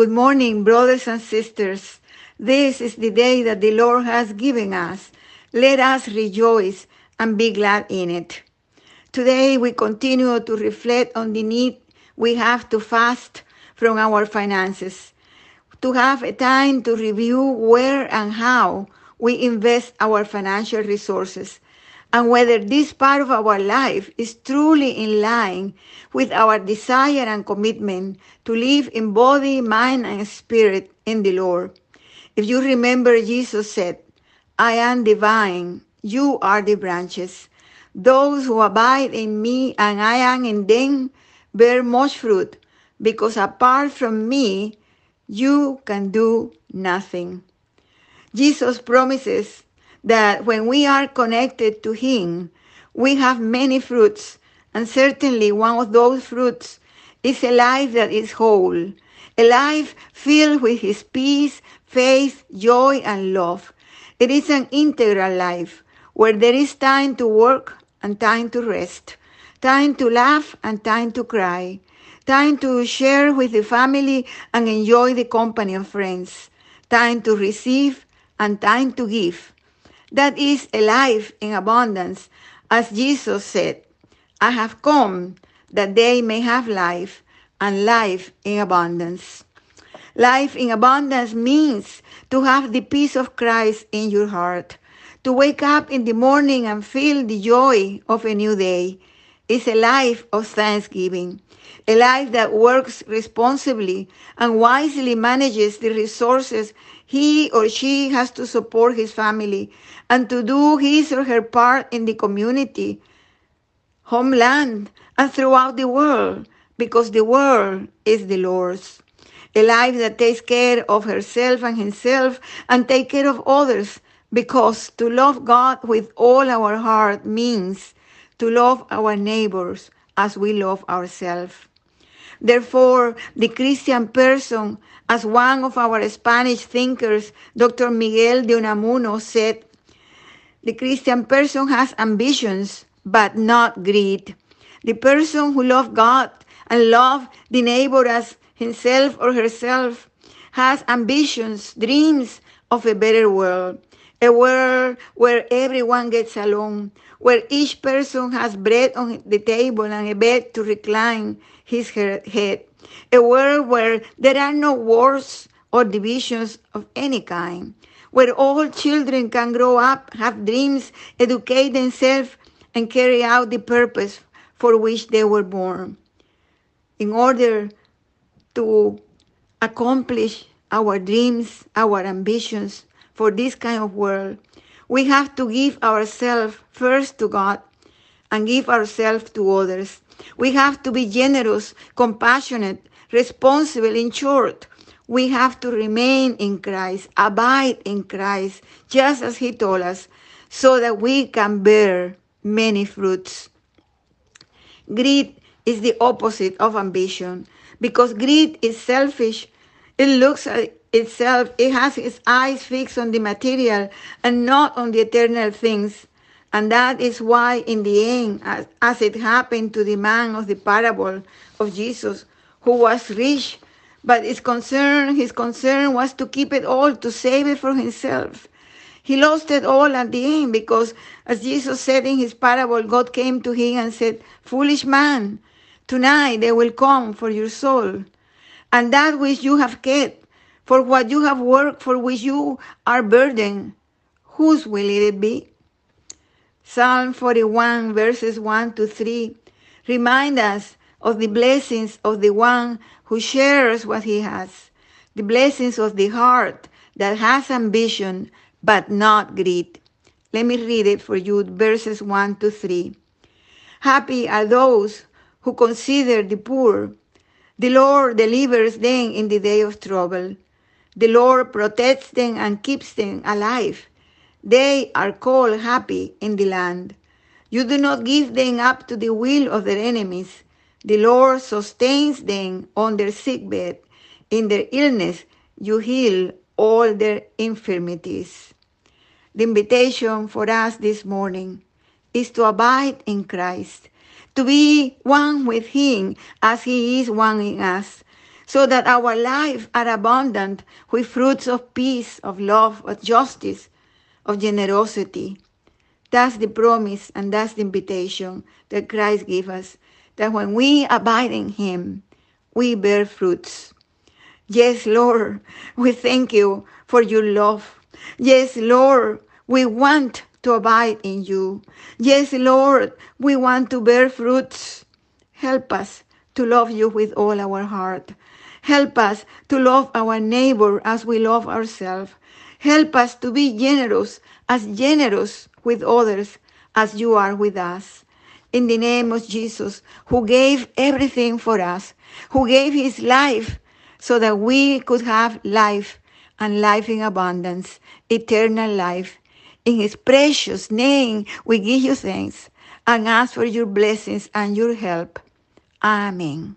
Good morning, brothers and sisters. This is the day that the Lord has given us. Let us rejoice and be glad in it. Today, we continue to reflect on the need we have to fast from our finances, to have a time to review where and how we invest our financial resources, and whether this part of our life is truly in line with our desire and commitment to live in body, mind, and spirit in the Lord. If you remember, Jesus said, I am the vine, you are the branches. Those who abide in me and I am in them bear much fruit, because apart from me, you can do nothing. Jesus promises that when we are connected to Him, we have many fruits, and certainly one of those fruits is a life that is whole, a life filled with His peace, faith, joy, and love. It is an integral life where there is time to work and time to rest, time to laugh and time to cry, time to share with the family and enjoy the company of friends, time to receive and time to give. That is a life in abundance, as Jesus said, I have come that they may have life and life in abundance. Life in abundance means to have the peace of Christ in your heart, to wake up in the morning and feel the joy of a new day. It's a life of thanksgiving, a life that works responsibly and wisely manages the resources he or she has to support his family and to do his or her part in the community, homeland, and throughout the world, because the world is the Lord's. A life that takes care of herself and himself and take care of others, because to love God with all our heart means to love our neighbors as we love ourselves. Therefore, the Christian person, as one of our Spanish thinkers, Dr. Miguel de Unamuno, said, the Christian person has ambitions, but not greed. The person who loves God and loves the neighbor as himself or herself has ambitions, dreams of a better world, a world where everyone gets along, where each person has bread on the table and a bed to recline his head, a world where there are no wars or divisions of any kind, where all children can grow up, have dreams, educate themselves, and carry out the purpose for which they were born. In order to accomplish our dreams, our ambitions for this kind of world, we have to give ourselves first to God and give ourselves to others. We have to be generous, compassionate, responsible, in short. We have to remain in Christ, abide in Christ, just as He told us, so that we can bear many fruits. Greed is the opposite of ambition because greed is selfish. It looks at itself, it has its eyes fixed on the material and not on the eternal things. And that is why, in the end, as, as it happened to the man of the parable of Jesus, who was rich, but his concern, his concern was to keep it all, to save it for himself. He lost it all at the end because, as Jesus said in his parable, God came to him and said, Foolish man, tonight they will come for your soul. And that which you have kept, for what you have worked, for which you are burdened, whose will it be? Psalm 41, verses 1 to 3 remind us of the blessings of the one who shares what he has, the blessings of the heart that has ambition but not greed. Let me read it for you, verses 1 to 3. Happy are those who consider the poor. The Lord delivers them in the day of trouble. The Lord protects them and keeps them alive. They are called happy in the land. You do not give them up to the will of their enemies. The Lord sustains them on their sickbed. In their illness, you heal all their infirmities. The invitation for us this morning is to abide in Christ, to be one with Him as He is one in us, so that our life are abundant with fruits of peace, of love, of justice, of generosity. That's the promise and that's the invitation that Christ gives us, that when we abide in him, we bear fruits. Yes, Lord, we thank you for your love. Yes, Lord, we want to abide in you. Yes, Lord, we want to bear fruits. Help us to love you with all our heart. Help us to love our neighbor as we love ourselves. Help us to be generous, as generous with others as you are with us. In the name of Jesus, who gave everything for us, who gave his life so that we could have life and life in abundance, eternal life. In his precious name, we give you thanks and ask for your blessings and your help. Amen.